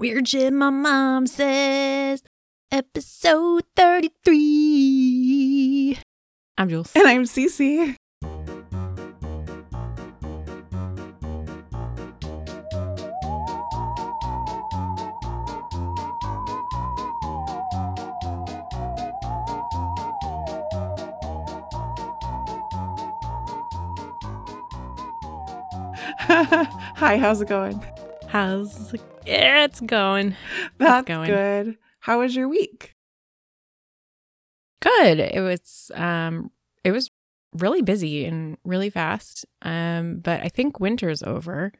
Weird shit my mom says. Episode 33. I'm Jules. And I'm CiCi. Hi, how's it going? How's it's going. That's going. good. How was your week? Good. It was um it was really busy and really fast. Um but I think winter's over.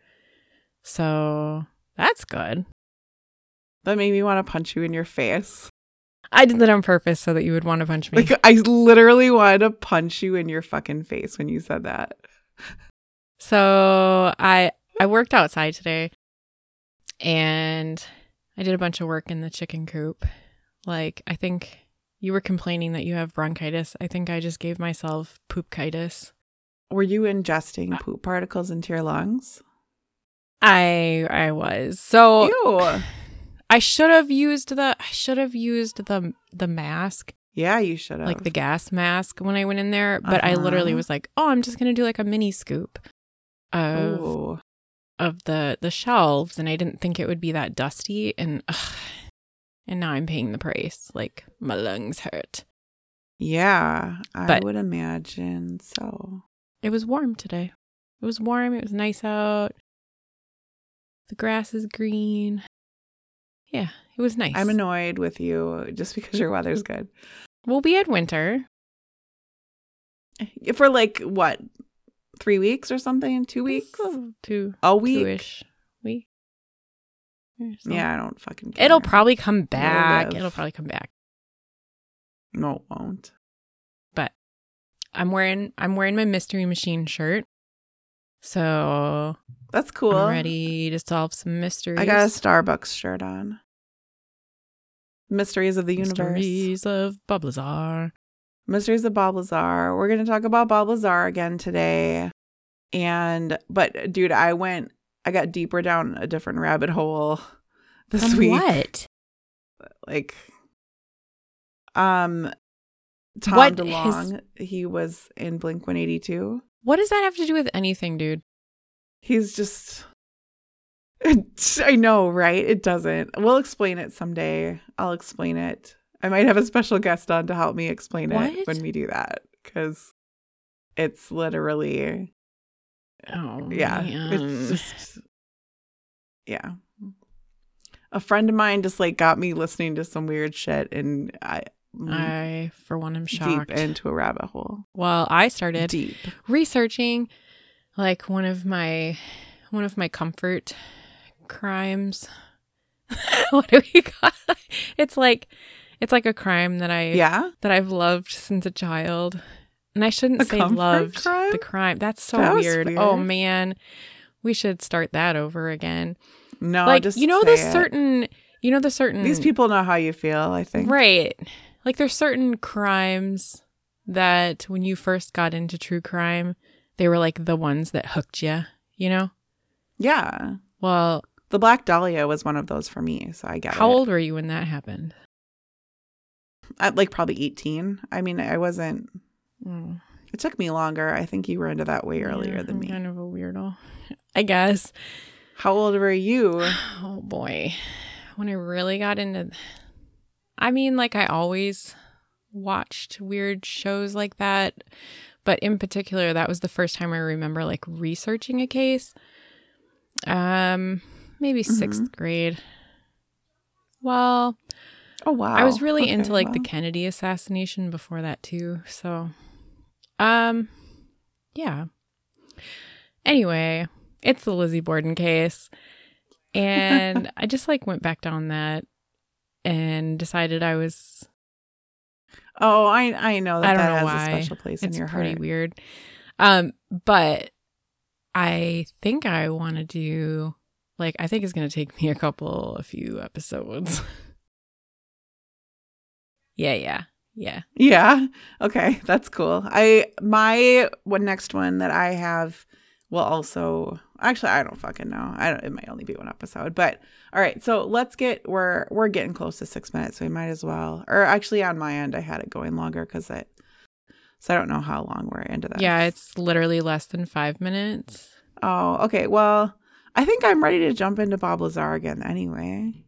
So that's good. That made me want to punch you in your face. I did that on purpose so that you would want to punch me. Like I literally wanted to punch you in your fucking face when you said that. So I I worked outside today and I did a bunch of work in the chicken coop. Like I think you were complaining that you have bronchitis. I think I just gave myself poopchitis. Were you ingesting poop particles into your lungs? I I was. So Ew. I should have used the I should have used the the mask, Yeah, you should have. like the gas mask when I went in there, but I literally Uh-huh. was like, "Oh, I'm just going to do like a mini scoop." Of Ooh. Of the the shelves and I didn't think it would be that dusty and ugh, and now I'm paying the price. Like my lungs hurt. Yeah, I But- would imagine so. It was warm today. It was warm. It was nice out. The grass is green. Yeah, it was nice. I'm annoyed with you just because your weather's good. we'll be at winter. For like what, three weeks or something? Two weeks? So, two A week? two-ish week. Yeah, I don't fucking care. It'll probably come back. live. It'll probably come back. No, it won't. But I'm wearing I'm wearing my mystery machine shirt. So That's cool. I'm ready to solve some mysteries. I got a Starbucks shirt on. Mysteries of the Universe. Mysteries of Bob Lazar. Mysteries of Bob Lazar. We're going to talk about Bob Lazar again today. And, but dude, I went, I got deeper down a different rabbit hole this From week. what? Like, um, Tom What DeLonge, he was in Blink 182. What does that have to do with anything, dude? He's just, I know, right? It doesn't. We'll explain it someday. I'll explain it. I might have a special guest on to help me explain it when we do that because it's literally, Oh yeah, man. it's just, yeah. A friend of mine just like got me listening to some weird shit and I, mm, I for one am shocked. deep into a rabbit hole. well, I started Deep. researching like one of my one of my comfort crimes. what do we call it? It's like it's like a crime that I Yeah. that I've loved since a child. And I shouldn't say loved crime? the crime. That's so That was weird. Oh man. We should start that over again. No, like just you know the it. certain you know the certain These people know how you feel, I think. Right. Like there's certain crimes that when you first got into true crime, they were like the ones that hooked you, you know? Yeah. Well, The Black Dahlia was one of those for me, so I get how it. old were you when that happened? At like probably 18. I mean, I wasn't Mm. it took me longer. I think you were into that way earlier Yeah, than I'm me. Kind of a weirdo. I guess. How old were you? Oh boy. When I really got into I mean, like I always watched weird shows like that, but in particular that was the first time I remember like researching a case. Um maybe 6th grade. Well, Oh wow. I was really Okay, into like the. Kennedy assassination before that too. So, um, yeah. Anyway, it's the Lizzie Borden case, and I just like went back down that and decided I was. Oh, I I know that I don't that know has why. a special place It's in your pretty heart. weird, um, but I think I want to do like I think it's gonna take me a couple, a few episodes. yeah, yeah, yeah. Yeah. Okay, that's cool. I my one next one that I have will also Actually, I don't fucking know. I don't. It might only be one episode, but all right. So let's get. We're we're getting close to six minutes, so we might as well. Or actually, on my end, I had it going longer because it. So I don't know how long we're into that. Yeah, it's literally less than five minutes. Oh, okay. Well, I think I'm ready to jump into Bob Lazar again. Anyway.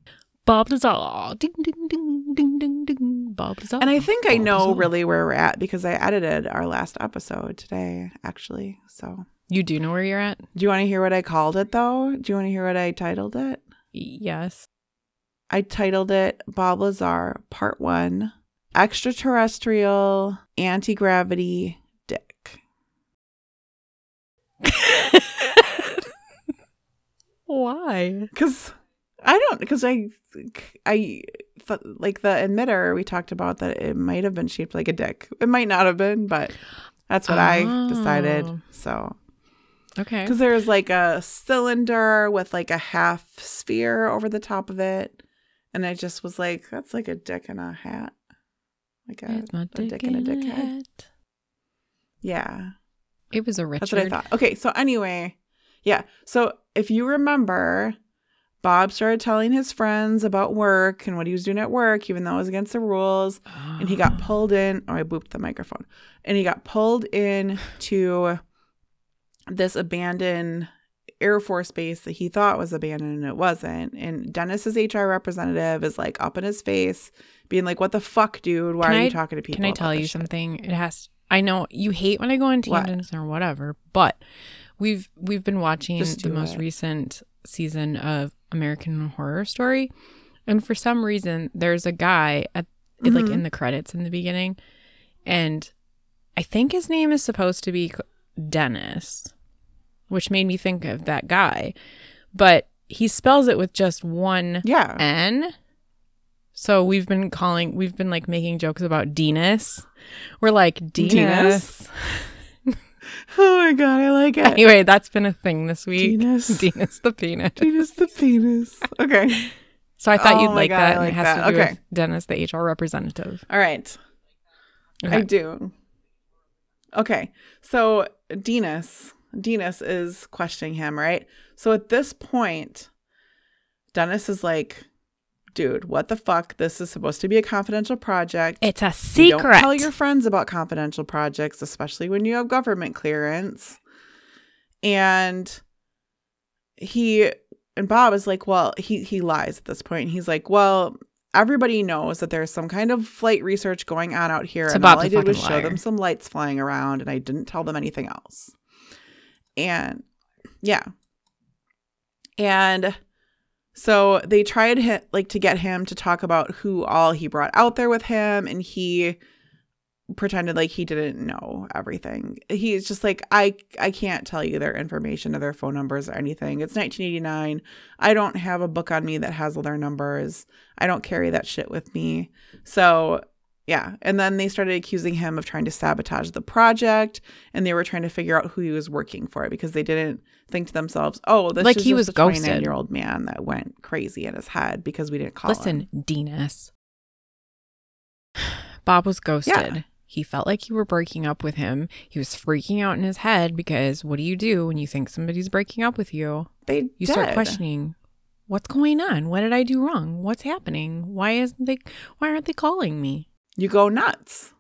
Bob Lazar. Ding ding ding ding ding ding. Bob Lazar. And I think I know really where we're at because I edited our last episode today, actually. So, You do know where you're at? do you want to hear what I called it though? Do you want to hear what I titled it? Yes. I titled it Bob Lazar Part 1 Extraterrestrial Anti Gravity Dick. Why? Because I don't, because I, I, like the emitter, we talked about that it might have been shaped like a dick. It might not have been, but that's what I decided. Oh. So, Okay. because there's like a cylinder with like a half sphere over the top of it. And I just was like, that's like a dick in a hat. Like a, a dick in a dick head. hat. Yeah. It was a Richard. That's what I thought. Okay, so anyway, yeah. So if you remember, Bob started telling his friends about work and what he was doing at work, even though it was against the rules. And he got pulled in. Oh, I booped the microphone. And he got pulled in to this abandoned Air Force base that he thought was abandoned and it wasn't. And Dennis's HR representative is like up in his face, being like, "What the fuck, dude? Why Can are I- you talking to people?" Can I tell you this shit?" something? It has. I know you hate when I go on What? tangents or whatever, but we've we've been watching the most it. recent season of American Horror Story, and for some reason, there's a guy at like Mhm. in the credits in the beginning, and I think his name is supposed to be Dennis, which made me think of that guy, but he spells it with just one Yeah. N. So we've been calling, we've been like making jokes about Dennis. We're like Dennis. Oh my god, I like it. Anyway, that's been a thing this week. Dennis. Dennis the penis. Penis the penis. Okay. So I thought Oh you'd like God, that. I and like it has that. to do Okay. with Dennis, the HR representative. All right. I Okay. do. Okay. So Dennis, Dennis is questioning him, right? So at this point, Dennis is like, dude, what the fuck? This is supposed to be a confidential project. It's a secret. Don't tell your friends about confidential projects, especially when you have government clearance. And he and Bob is like, well, he he lies at this point. He's like, well, everybody knows that there's some kind of flight research going on out here, So and Bob's all I did was fucking show them some lights flying around, and I didn't tell them anything else. And yeah, and so they tried like to get him to talk about who all he brought out there with him, and he pretended like he didn't know everything. He's just like I I can't tell you their information or their phone numbers or anything. It's 1989. I don't have a book on me that has all their numbers. I don't carry that shit with me. So, yeah. And then they started accusing him of trying to sabotage the project and they were trying to figure out who he was working for because they didn't think to themselves, "Oh, this Like is he was a ghosted. 29-year-old man that went crazy in his head because we didn't call him." Listen, Dennis. Bob was ghosted. Yeah. He felt like you were breaking up with him. He was freaking out in his head because what do you do when you think somebody's breaking up with you? They You start questioning, what's going on? What did I do wrong? What's happening? Why isn't they why aren't they calling me? You go nuts.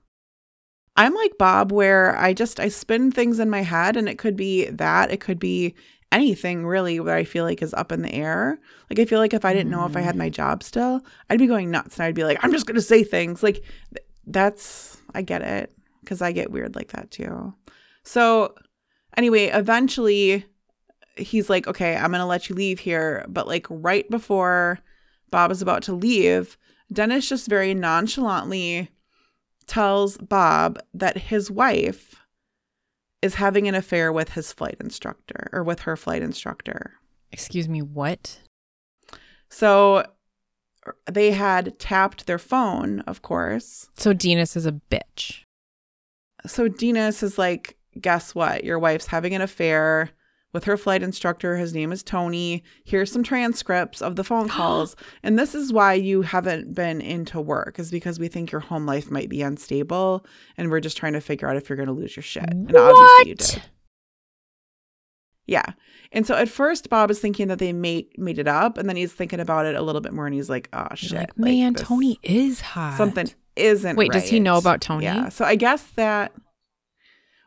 I'm like Bob where I just I spin things in my head and it could be that, it could be anything really where I feel like is up in the air. Like I feel like if I didn't know if I had my mm. job still, I'd be going nuts and I'd be like I'm just going to say things. Like that's I get it cuz I get weird like that too. So anyway, eventually he's like, "Okay, I'm going to let you leave here." But like right before Bob is about to leave, Dennis just very nonchalantly tells Bob that his wife is having an affair with his flight instructor or with her flight instructor. Excuse me, what? So they had tapped their phone, of course. So Dennis is a bitch. So Dennis is like, guess what? Your wife's having an affair with her flight instructor. His name is Tony. Here's some transcripts of the phone calls. and this is why you haven't been into work, is because we think your home life might be unstable. And we're just trying to figure out if you're going to lose your shit. And obviously you did. Yeah. And so at first Bob is thinking that they made made it up and then he's thinking about it a little bit more and he's like, oh shit. like, man, this- Tony is hot. something isn't Wait, does he know about Tony? Yeah. So I guess that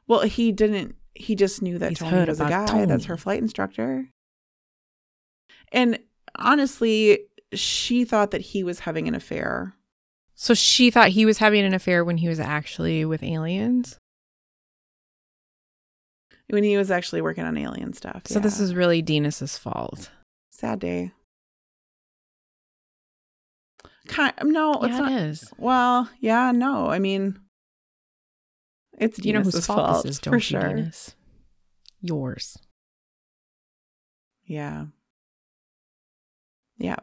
well, he didn't he just knew that He's Tony was a guy. That's her flight instructor. And honestly, she thought that he was having an affair. So she thought he was having an affair when he was actually with aliens. when he was actually working on alien stuff. So this is really Dennis's fault. sad day. Kind no, it's not. it is. Well, yeah, no. I mean, it's You know whose fault, fault this is, don't for sure. Dennis? Yours. Yeah, yeah.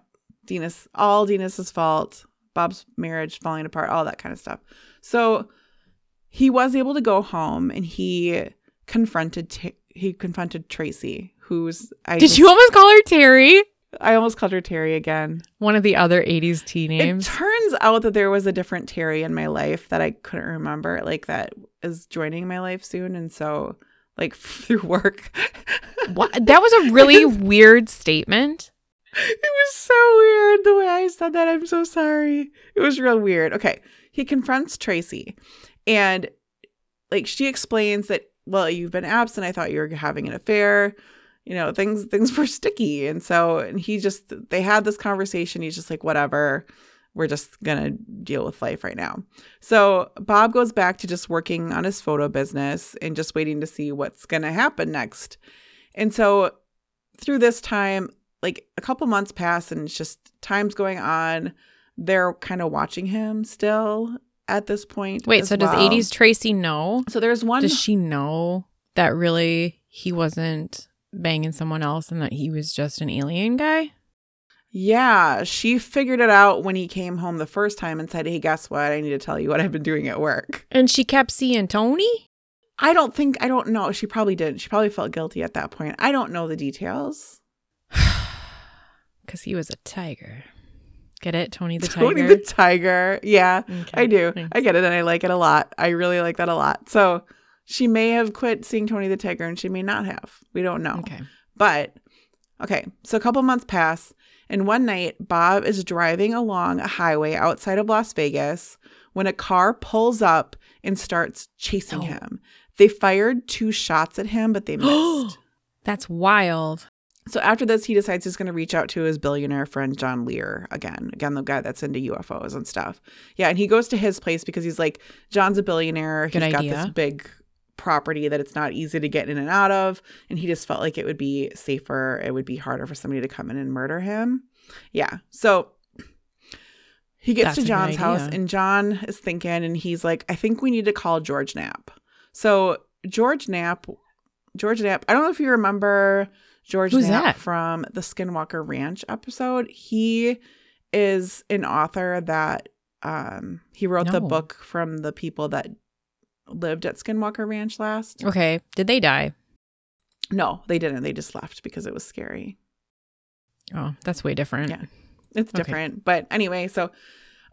Dennis, all Dennis's fault. Bob's marriage falling apart, all that kind of stuff. So he was able to go home, and he confronted he confronted Tracy, who's I Did just- you almost call her Terry? I almost called her Terry again. One of the other 80s tea names. It turns out that there was a different Terry in my life that I couldn't remember, like that is joining my life soon. And so, like through work, What? That was a really weird statement. it was so weird the way I said that. I'm so sorry. It was real weird. Okay. He confronts Tracy and like she explains that, well, you've been absent. I thought you were having an affair. You know, things things were sticky. And so and he just they had this conversation. He's just like, whatever. We're just gonna deal with life right now. So Bob goes back to just working on his photo business and just waiting to see what's gonna happen next. And so through this time, like a couple months pass and it's just time's going on. They're kind of watching him still at this point. Wait, so does 80s Tracy know? So there's one. Does she know that really he wasn't banging someone else and that he was just an alien guy? yeah, she figured it out when he came home the first time and said, "Hey, guess what? I need to tell you what I've been doing at work." And she kept seeing Tony? I don't think I don't know. She probably did. She probably felt guilty at that point. I don't know the details. Because he was a tiger. Get it? Tony the Tony tiger? the tiger. Yeah, Okay, I do. thanks. I get it, and I like it a lot. I really like that a lot. So she may have quit seeing Tony the tiger, and she may not have. We don't know. Okay. But okay, so a couple months pass, and one night Bob is driving along a highway outside of Las Vegas when a car pulls up and starts chasing No. him. They fired two shots at him, but they missed. That's wild. so after this, he decides he's going to reach out to his billionaire friend John Lear again. Again, the guy that's into UFOs and stuff. Yeah, and he goes to his place because he's like, John's a billionaire. Good He's got idea. this big property that it's not easy to get in and out of. And he just felt like it would be safer. It would be harder for somebody to come in and murder him. Yeah. So he gets That's to John's house and John is thinking, and he's like, I think we need to call George Knapp. So George Knapp, George Knapp, I don't know if you remember George Who's Knapp that? from the Skinwalker Ranch episode. He is an author that um he wrote the book from the people that lived at Skinwalker Ranch last. Okay. Did they die? No, they didn't. They just left because it was scary. Oh, that's way different. Yeah. It's Okay. different. But anyway, so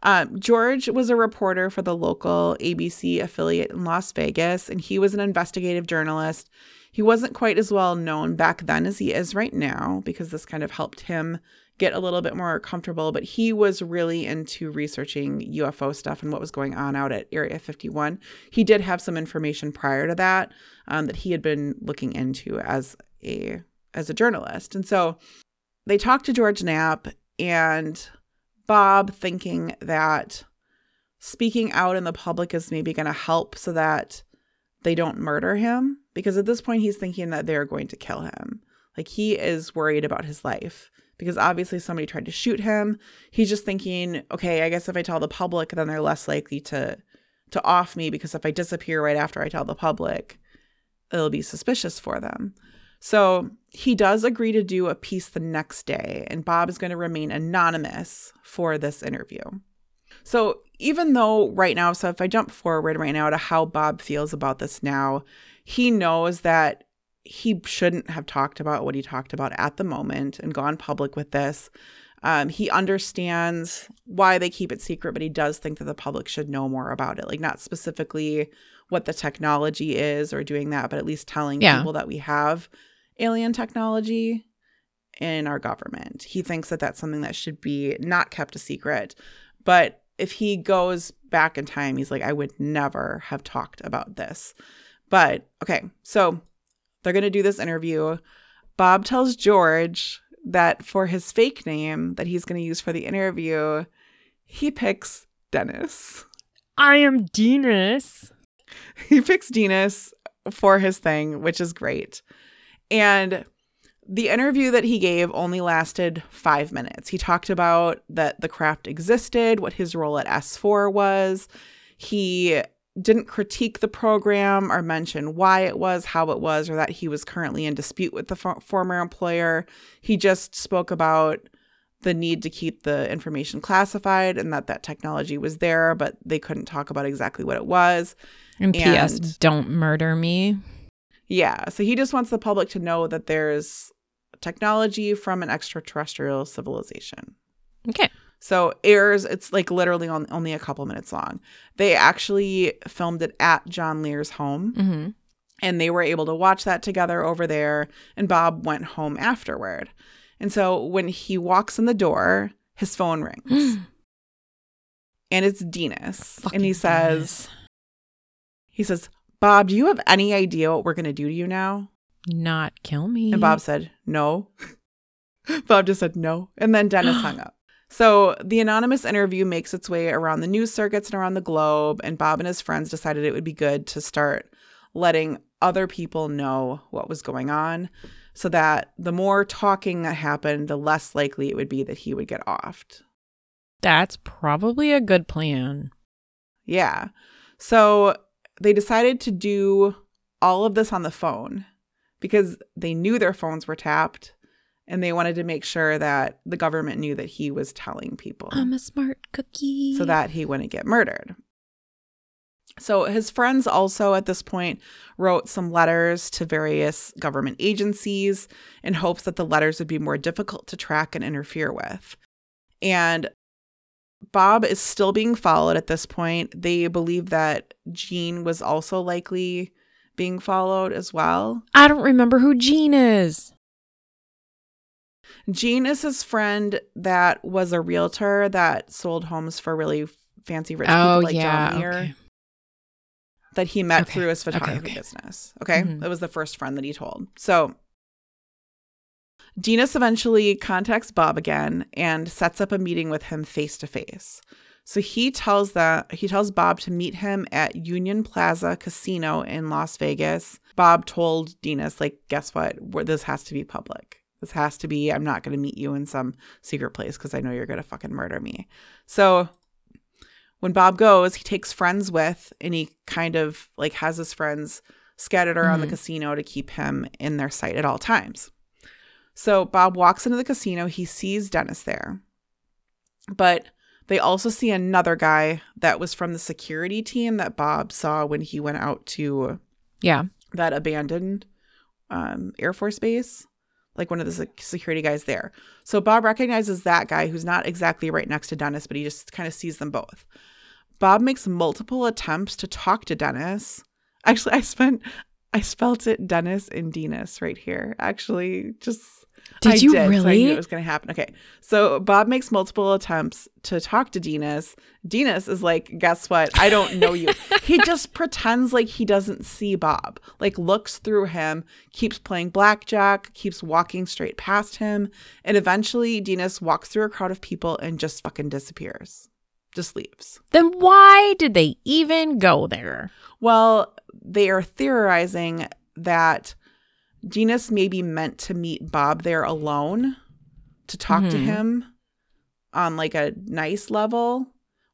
um, George was a reporter for the local ABC affiliate in Las Vegas, and he was an investigative journalist. He wasn't quite as well known back then as he is right now because this kind of helped him get a little bit more comfortable. But he was really into researching UFO stuff and what was going on out at Area 51. He did have some information prior to that um, that he had been looking into as a as a journalist, and so they talked to George Knapp and Bob thinking that speaking out in the public is maybe going to help so that they don't murder him because at this point he's thinking that they're going to kill him. Like he is worried about his life because obviously somebody tried to shoot him. He's just thinking, okay, I guess if I tell the public then they're less likely to to off me because if I disappear right after I tell the public, it'll be suspicious for them. So he does agree to do a piece the next day, and Bob is going to remain anonymous for this interview. So even though right now, so if I jump forward right now to how Bob feels about this now, he knows that he shouldn't have talked about what he talked about at the moment and gone public with this. Um, he understands why they keep it secret, but he does think that the public should know more about it. Like, not specifically what the technology is or doing that, but at least telling Yeah. people that we have alien technology in our government. He thinks that that's something that should be not kept a secret. But if he goes back in time, he's like, I would never have talked about this. But okay, so they're going to do this interview. Bob tells George that for his fake name that he's going to use for the interview, he picks Dennis. I am Dennis. He picks Dennis for his thing, which is great. And the interview that he gave only lasted five minutes. He talked about that the craft existed, what his role at S4 was. He didn't critique the program or mention why it was, how it was, or that he was currently in dispute with the for- former employer. He just spoke about the need to keep the information classified and that that technology was there, but they couldn't talk about exactly what it was. And P.S. Don't murder me. Yeah, so he just wants the public to know that there's technology from an extraterrestrial civilization. Okay. So airs, it's like literally on, only a couple minutes long. They actually filmed it at John Lear's home Mm-hmm. and they were able to watch that together over there. And Bob went home afterward. And so when he walks in the door, his phone rings and it's Dennis. and he says, he says, Bob, do you have any idea what we're going to do to you now? "Not kill me." And Bob said, no. Bob just said no. And then Dennis hung up. So the anonymous interview makes its way around the news circuits and around the globe. And Bob and his friends decided it would be good to start letting other people know what was going on so that the more talking that happened, the less likely it would be that he would get offed. That's probably a good plan. Yeah. So they decided to do all of this on the phone because they knew their phones were tapped and they wanted to make sure that the government knew that he was telling people I'm a smart cookie. so that he wouldn't get murdered. So his friends also at this point wrote some letters to various government agencies in hopes that the letters would be more difficult to track and interfere with. And Bob is still being followed at this point. They believe that Gene was also likely being followed as well. I don't remember who Gene is. Gene is his friend that was a realtor that sold homes for really fancy rich people oh like yeah. John Muir. okay. that he met Okay. through his photography okay. business. Okay. Mhm. That was the first friend that he told. So Dinas eventually contacts Bob again and sets up a meeting with him face to face. So he tells that he tells Bob to meet him at Union Plaza Casino in Las Vegas. Bob told Dinas, like, guess what? This has to be public. This has to be, I'm not going to meet you in some secret place because I know you're going to fucking murder me. So when Bob goes, he takes friends with and he kind of like has his friends scattered around the Mhm. casino to keep him in their sight at all times. So Bob walks into the casino. He sees Dennis there. But they also see another guy that was from the security team that Bob saw when he went out to Yeah. that abandoned um, Air Force base, like one of the security guys there. So Bob recognizes that guy who's not exactly right next to Dennis, but he just kind of sees them both. Bob makes multiple attempts to talk to Dennis. Actually, I spent I spelt it Dennis and Dennis right here. Actually, just Did I you so I knew really? it was going to happen. Okay. So Bob makes multiple attempts to talk to Dinas. Dinas is like, guess what? I don't know you. he just pretends like he doesn't see Bob, like looks through him, keeps playing blackjack, keeps walking straight past him. And eventually Dinas walks through a crowd of people and just fucking disappears, just leaves. Then why did they even go there? Well, they are theorizing that Genus may be meant to meet Bob there alone to talk to Mhm. him on like a nice level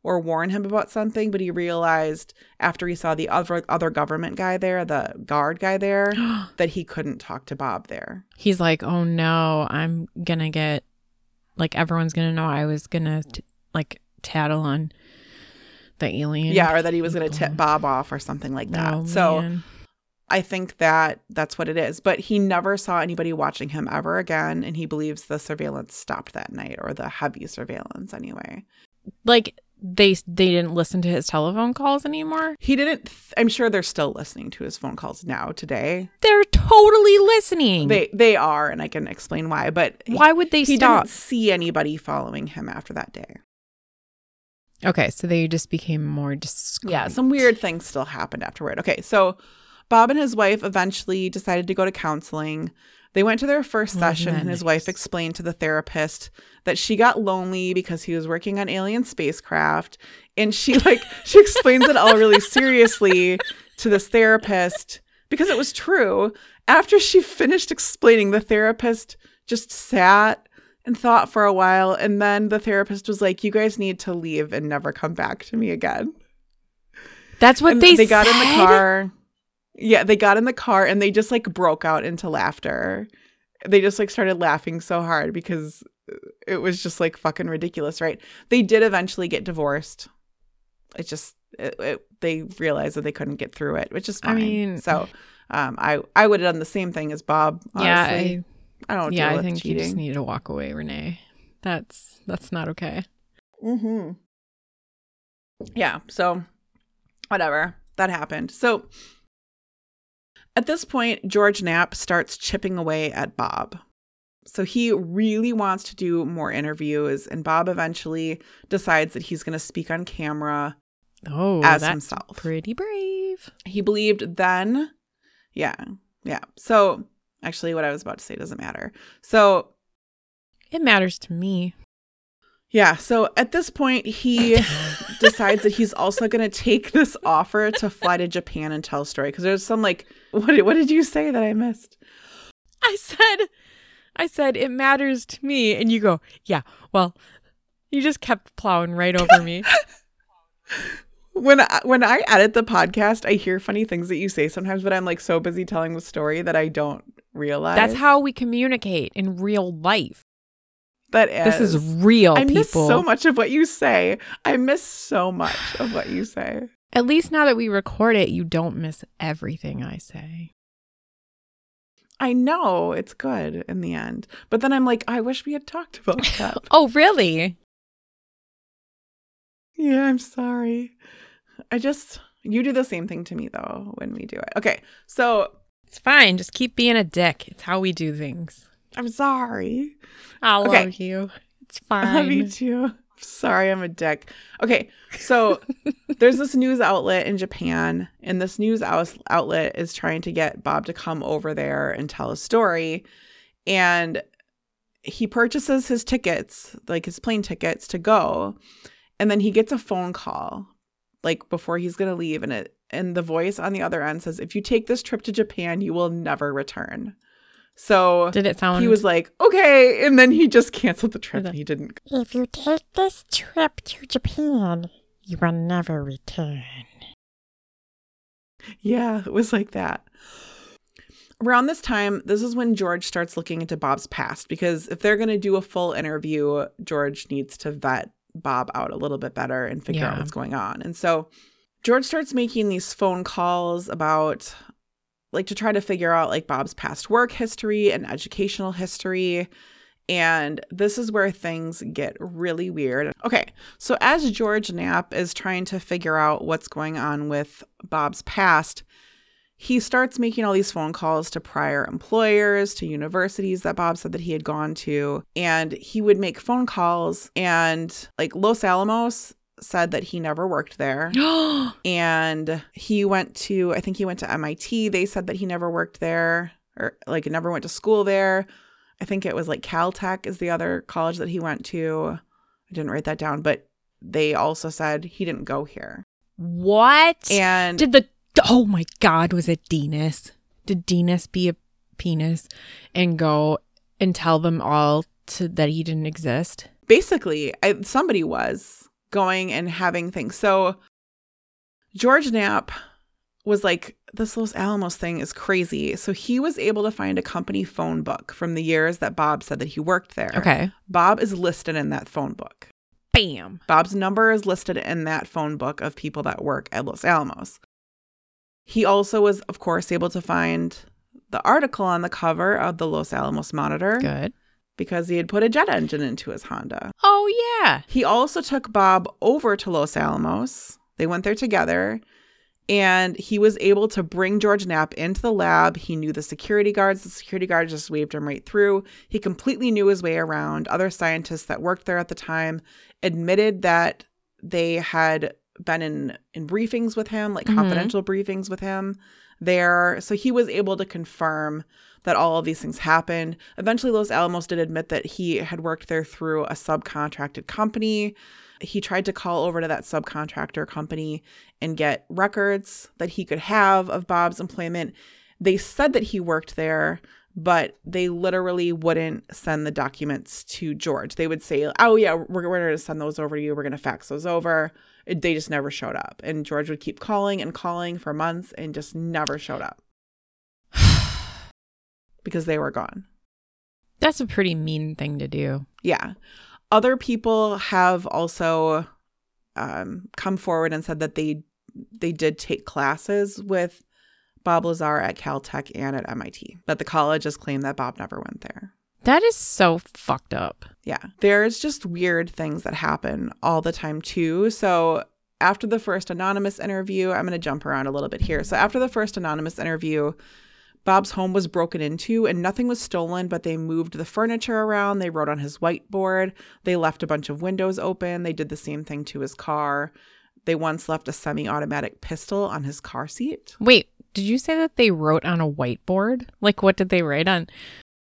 or warn him about something, but he realized after he saw the other other government guy there, the guard guy there, that he couldn't talk to Bob there. He's like, oh no, I'm gonna get like everyone's gonna know I was gonna like tattle on the alien. Yeah, or that he was going to tip Bob off or something like that. Oh, so man. I think that that's what it is. But he never saw anybody watching him ever again. And he believes the surveillance stopped that night or the heavy surveillance anyway. like they they didn't listen to his telephone calls anymore. He didn't. Th- I'm sure they're still listening to his phone calls now today. They're totally listening. They they are, and I can explain why. But Why would they he stop? didn't see anybody following him after that day. Okay, so they just became more discreet. Yeah, some weird things still happened afterward. Okay, so Bob and his wife eventually decided to go to counseling. They went to their first Oh, session, and his wife explained to the therapist that she got lonely because he was working on alien spacecraft. And she, like, she explains it all really seriously to this therapist because it was true. After she finished explaining, the therapist just sat and thought for a while. And then the therapist was like, You guys need to leave and never come back to me again. That's what And they they got in the car. Yeah, they got in the car and they just like broke out into laughter. They just like started laughing so hard because it was just like fucking ridiculous, right? They did eventually get divorced. It just it, it, they realized that they couldn't get through it, which is I mean- so um, I I would have done the same thing as Bob. Yeah, Honestly. I, I, don't. yeah, I with think you just cheating. need to walk away, Renee. That's that's not okay. Mm-hmm. Yeah. So, whatever. That happened. So, at this point, George Knapp starts chipping away at Bob. So, he really wants to do more interviews, and Bob eventually decides that he's going to speak on camera Oh, as himself. pretty brave. He believed then, yeah, yeah. So, actually, what I was about to say doesn't matter. So, It matters to me. Yeah. So at this point, he decides that he's also going to take this offer to fly to Japan and tell a story. Because there's some like, what did, what did you say that I missed? I said, I said it matters to me, and you go, yeah. Well, you just kept plowing right over me. When I, when I edit the podcast, I hear funny things that you say sometimes, but I'm like so busy telling the story that I don't realize. That's how we communicate in real life. That This is is. real, I people. miss so much of what you say. I miss so much of what you say. At least now that we record it, you don't miss everything I say. I know it's good in the end, but then I'm like, I wish we had talked about that. Oh, really? Yeah, I'm sorry. I just you do the same thing to me though when we do it. Okay, so It's fine. Just keep being a dick. It's how we do things. I'm sorry. I love Okay. you. It's fine. I love you too. Sorry, I'm a dick. Okay, so there's this news outlet in Japan, and this news outlet is trying to get Bob to come over there and tell a story. And he purchases his tickets, like his plane tickets to go. And then he gets a phone call, like before he's going to leave. And it, and the voice on the other end says, If you take this trip to Japan, you will never return. So Did it sound? he was like, Okay. And then he just canceled the trip and he didn't If you take this trip to Japan, you will never return. Yeah, it was like that. Around this time, this is when George starts looking into Bob's past because if they're going to do a full interview, George needs to vet Bob out a little bit better and figure out what's going on. And so George starts making these phone calls about like to try to figure out like Bob's past work history and educational history. And this is where things get really weird. Okay, so as George Knapp is trying to figure out what's going on with Bob's past, he starts making all these phone calls to prior employers, to universities that Bob said that he had gone to. And he would make phone calls, and like Los Alamos said that he never worked there. And he went to, I think he went to MIT. They said that he never worked there or like never went to school there. I think it was like Caltech is the other college that he went to. I didn't write that down, but they also said he didn't go here. what? And Did the oh my god, was it Denis? Did Denis be a penis and go and tell them all to that he didn't exist? basically I, somebody was going and having things so george knapp was like this los alamos thing is crazy so he was able to find a company phone book from the years that bob said that he worked there Okay. bob is listed in that phone book Bam. bob's number is listed in that phone book of people that work at los alamos he also was of course able to find the article on the cover of the los alamos monitor Good. Because he had put a jet engine into his Honda. Oh yeah. He also took Bob over to Los Alamos. They went there together and he was able to bring George Knapp into the lab. He knew the security guards. The security guards just waved him right through. He completely knew his way around. Other scientists that worked there at the time admitted that they had been in in briefings with him, like Mhm. confidential briefings with him there. So he was able to confirm that all of these things happened. Eventually Los Alamos did admit that he had worked there through a subcontracted company. He tried to call over to that subcontractor company and get records that he could have of Bob's employment. They said that he worked there, but they literally wouldn't send the documents to George. They would say, "Oh yeah, we're, we're going to send those over to you. We're going to fax those over." They just never showed up, and George would keep calling and calling for months and just never showed up because they were gone. That's a pretty mean thing to do. Yeah. Other people have also um, come forward and said that they they did take classes with Bob Lazar at Caltech and at MIT, but the college has claimed that Bob never went there. That is so fucked up. Yeah. There's just weird things that happen all the time, too. So, after the first anonymous interview, I'm going to jump around a little bit here. So, after the first anonymous interview, Bob's home was broken into and nothing was stolen, but they moved the furniture around. They wrote on his whiteboard. They left a bunch of windows open. They did the same thing to his car. They once left a semi automatic pistol on his car seat. Wait, did you say that they wrote on a whiteboard? Like, what did they write on?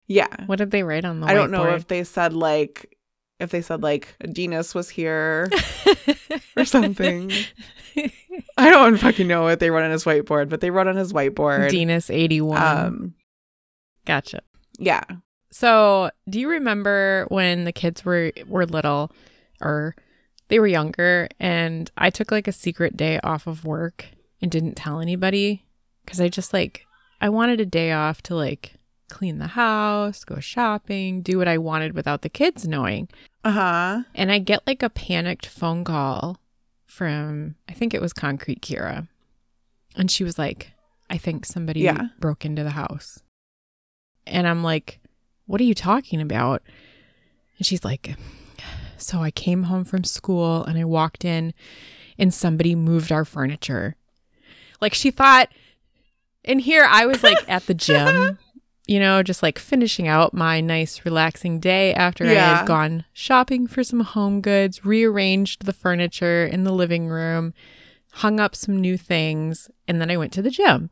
Yeah. What did they write on the I don't know if they said like, if they said like, Dinas was here or something. I don't fucking know what they wrote on his whiteboard, but they wrote on his whiteboard. Venus 81. Um, gotcha. yeah. So, do you remember when the kids were were little or they were younger and I took like a secret day off of work and didn't tell anybody cuz I just like I wanted a day off to like clean the house, go shopping, do what I wanted without the kids knowing. Uh huh. And I get like a panicked phone call from I think it was Concrete Kira. And she was like, I think somebody Yeah. broke into the house. And I'm like, what are you talking about? And she's like, so I came home from school and I walked in and somebody moved our furniture. Like she thought and here I was like at the gym, you know, just like finishing out my nice relaxing day after I had gone shopping for some home goods, rearranged the furniture in the living room, hung up some new things, and then I went to the gym.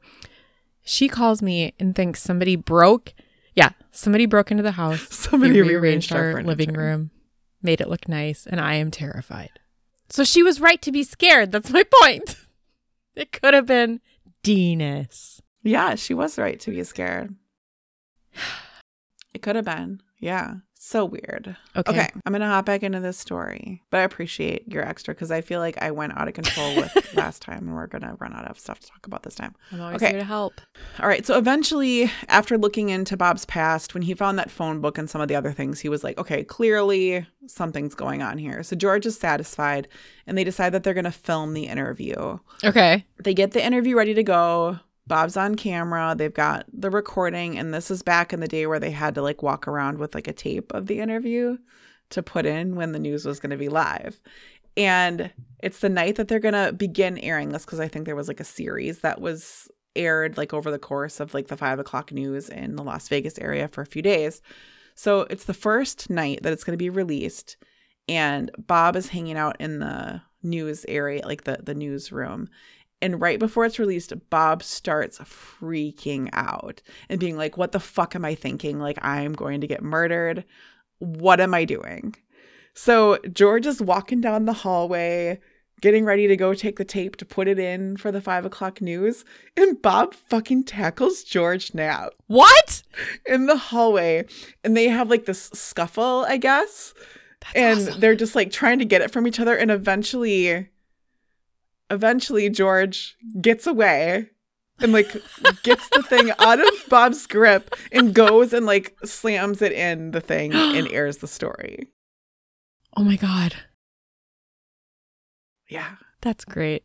She calls me and thinks somebody broke. Yeah, somebody broke into the house. Somebody He rearranged our living furniture. room, made it look nice, and I am terrified. So she was right to be scared. That's my point. It could have been Dennis. Yeah, she was right to be scared. It could have been. Yeah. So weird. Okay. Okay. I'm going to hop back into this story, but I appreciate your extra because I feel like I went out of control with last time and we're going to run out of stuff to talk about this time. I'm always Okay. here to help. All right. So eventually, after looking into Bob's past, when he found that phone book and some of the other things, he was like, okay, clearly something's going on here. So George is satisfied and they decide that they're going to film the interview. Okay. They get the interview ready to go. Bob's on camera. They've got the recording. And this is back in the day where they had to like walk around with like a tape of the interview to put in when the news was going to be live. And it's the night that they're going to begin airing this because I think there was like a series that was aired like over the course of like the five o'clock news in the Las Vegas area for a few days. So it's the first night that it's going to be released. And Bob is hanging out in the news area, like the, the newsroom. And right before it's released, Bob starts freaking out and being like, What the fuck am I thinking? Like, I'm going to get murdered. What am I doing? So George is walking down the hallway, getting ready to go take the tape to put it in for the five o'clock news. And Bob fucking tackles George Knapp What? in the hallway. And they have like this scuffle, I guess That's and awesome. they're just like trying to get it from each other and eventually eventually george gets away and like gets the thing out of bob's grip and goes and like slams it in the thing and airs the story Oh my God. yeah That's great.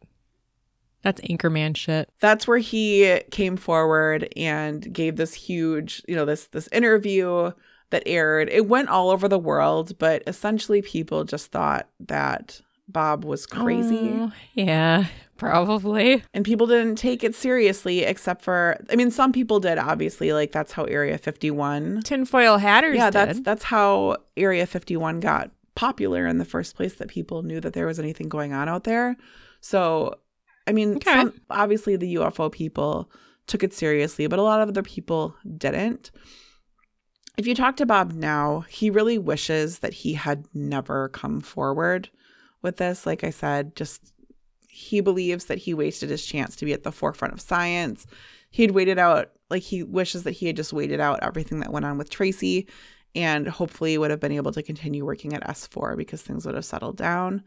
That's Anchorman shit. that's where he came forward and gave this huge you know this this interview that aired. It went all over the world, but essentially people just thought that Bob was crazy. Oh, yeah, probably. And people didn't take it seriously, except for, I mean, some people did, obviously. Like, that's how Area 51. Tinfoil hatters. yeah, did. that's that's how Area 51 got popular in the first place. That people knew that there was anything going on out there. So, I mean, Okay. some, obviously the UFO people took it seriously, but a lot of other people didn't. If you talk to Bob now, he really wishes that he had never come forward with this. Like I said, just he believes that he wasted his chance to be at the forefront of science. He'd waited out, like he wishes that he had just waited out everything that went on with Tracy and hopefully would have been able to continue working at S4 because things would have settled down.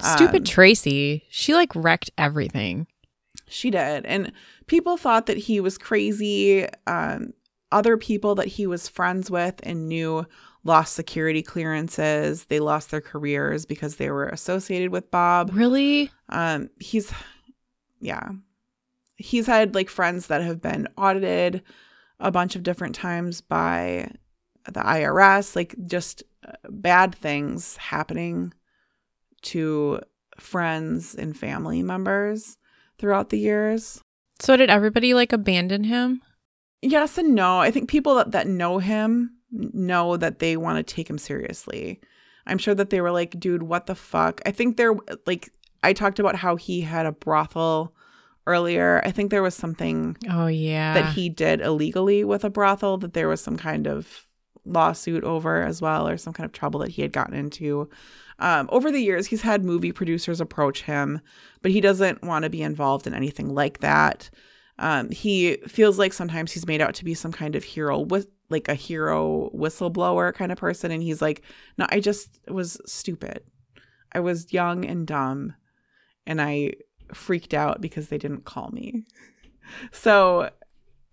Stupid Um, Tracy. She like wrecked everything. She did. And people thought that he was crazy. Um, other people that he was friends with and knew lost security clearances. They lost their careers because they were associated with Bob. Really? Um, he's, yeah. He's had like friends that have been audited a bunch of different times by the IRS, like just uh, bad things happening to friends and family members throughout the years. So did everybody like abandon him? Yes and no. I think people that, that know him know that they want to take him seriously. I'm sure that they were like, dude, what the fuck? I think they're like, I talked about how he had a brothel earlier. I think there was something Oh yeah. that he did illegally with a brothel, that there was some kind of lawsuit over as well, or some kind of trouble that he had gotten into. Um, over the years, he's had movie producers approach him, but he doesn't want to be involved in anything like that. Um, he feels like sometimes he's made out to be some kind of hero with like a hero whistleblower kind of person, and he's like, "No, I just was stupid. I was young and dumb, and I freaked out because they didn't call me." So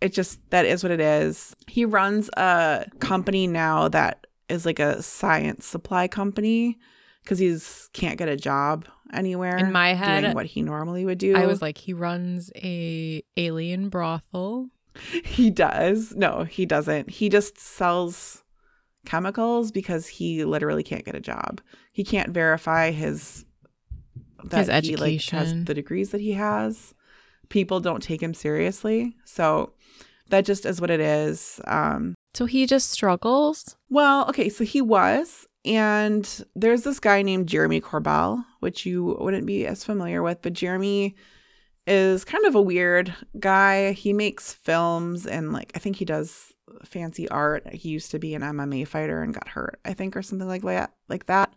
it just that is what it is. He runs a company now that is like a science supply company because he's can't get a job anywhere. In my head, doing what he normally would do. I was like, he runs a alien brothel. He does. No, he doesn't. He just sells chemicals because he literally can't get a job. He can't verify his His he, like, has education. the degrees that he has. People don't take him seriously. So that just is what it is. Um So he just struggles. well, okay, so he was and there's this guy named Jeremy Corbell, which you wouldn't be as familiar with, but Jeremy is kind of a weird guy. He makes films and like I think he does fancy art. He used to be an MMA fighter and got hurt, I think, or something like that. Like that.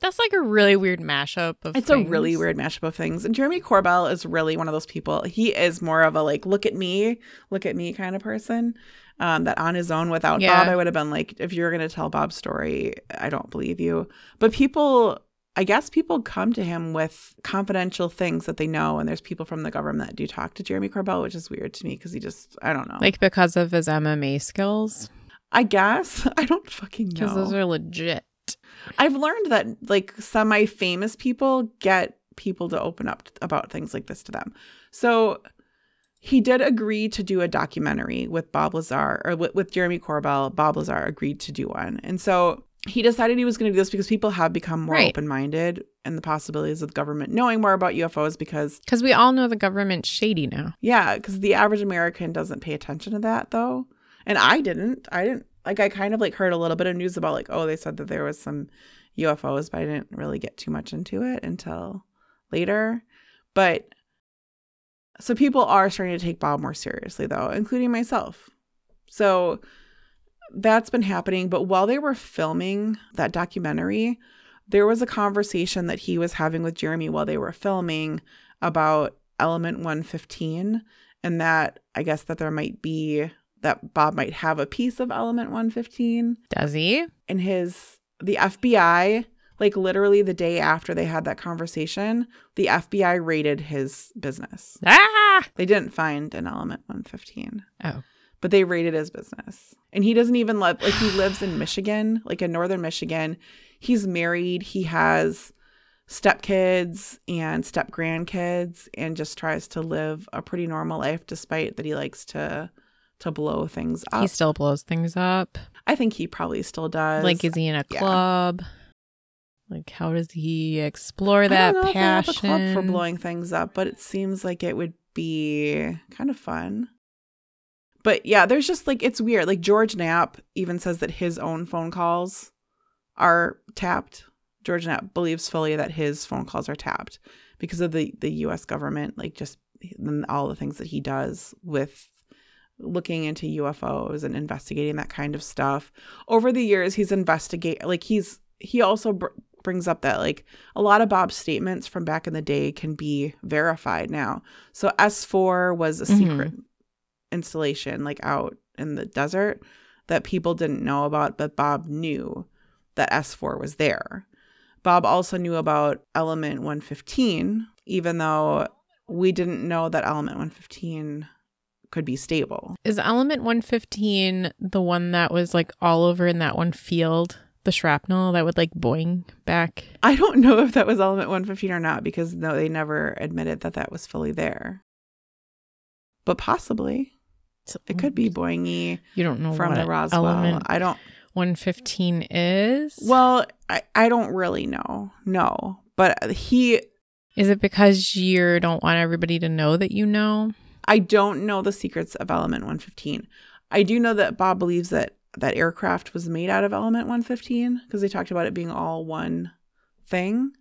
That's like a really weird mashup of. It's a really weird mashup of things. And Jeremy Corbell is really one of those people. He is more of a like, look at me, look at me kind of person. Um, that on his own without Yeah. Bob, I would have been like, if you're going to tell Bob's story, I don't believe you. But people, I guess people come to him with confidential things that they know. And there's people from the government that do talk to Jeremy Corbell, which is weird to me because he just, I don't know. Like because of his MMA skills, I guess. I don't fucking know. because those are legit. I've learned that like semi famous people get people to open up about things like this to them. So he did agree to do a documentary with Bob Lazar or with, with Jeremy Corbell. Bob Lazar agreed to do one. And so he decided he was going to do this because people have become more Right. open minded and the possibilities of the government knowing more about UFOs because, Because we all know the government's shady now. yeah, because the average American doesn't pay attention to that though. And I didn't. I didn't. Like, I kind of like heard a little bit of news about like, oh, they said that there was some UFOs, but I didn't really get too much into it until later. But so people are starting to take Bob more seriously, though, including myself. So that's been happening. But while they were filming that documentary, there was a conversation that he was having with Jeremy while they were filming about Element 115, and that I guess that there might be that Bob might have a piece of Element 115 Does he? and his the FBI like literally the day after they had that conversation the FBI raided his business Ah! they didn't find an element 115 Oh. But they raided his business and he doesn't even live like he lives in Michigan like in northern Michigan he's married he has stepkids and step grandkids and just tries to live a pretty normal life despite that he likes to to blow things up. He still blows things up. I think he probably still does. Like, is he in a yeah. club? Like, how does he explore I that don't know if they have a club passion? for blowing things up, but it seems like it would be kind of fun. But yeah, there's just like it's weird. Like George Knapp even says that his own phone calls are tapped. George Knapp believes fully that his phone calls are tapped because of the the U.S. government, like just all the things that he does with looking into UFOs and investigating that kind of stuff. Over the years, he's investigate like he's he also br- brings up that like a lot of Bob's statements from back in the day can be verified now. So S4 was a Mhm. secret installation like out in the desert that people didn't know about, but Bob knew that S4 was there. Bob also knew about element 115, even though we didn't know that element 115 could be stable. Is element 115 the one that was like all over in that one field? The shrapnel that would like boing back? I don't know if that was element 115 or not because no, they never admitted that that was fully there. But possibly. It could be boingy You don't know from what the Roswell. element I don't 115 is? Well, I, I don't really know. No. But he is it because you don't want everybody to know that you know? I don't know the secrets of element 115. I do know that Bob believes that that aircraft was made out of element 115 because they talked about it being all one thing.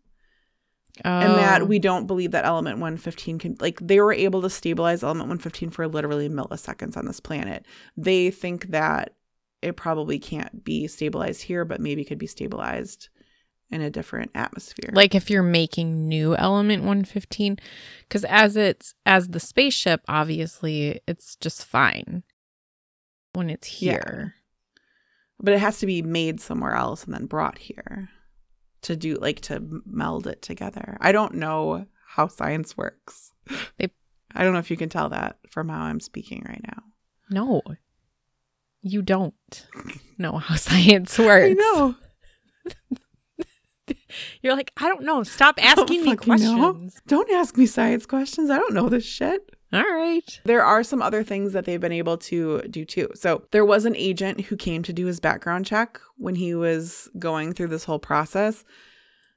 And Oh. that we don't believe that element 115 can like they were able to stabilize element 115 for literally milliseconds on this planet they think that it probably can't be stabilized here but maybe could be stabilized in a different atmosphere like if you're making new element 115 because as it's as the spaceship obviously it's just fine when it's Yeah. here but it has to be made somewhere else and then brought here to do like to meld it together. I don't know how science works. They- i don't know if you can tell that from how i'm speaking right now. No. You don't know how science works. I know. You're like i don't know. Stop oh, asking me fucking know. questions. Don't ask me science questions. I don't know this shit all right There are some other things that they've been able to do too. So, there was an agent who came to do his background check when he was going through this whole process.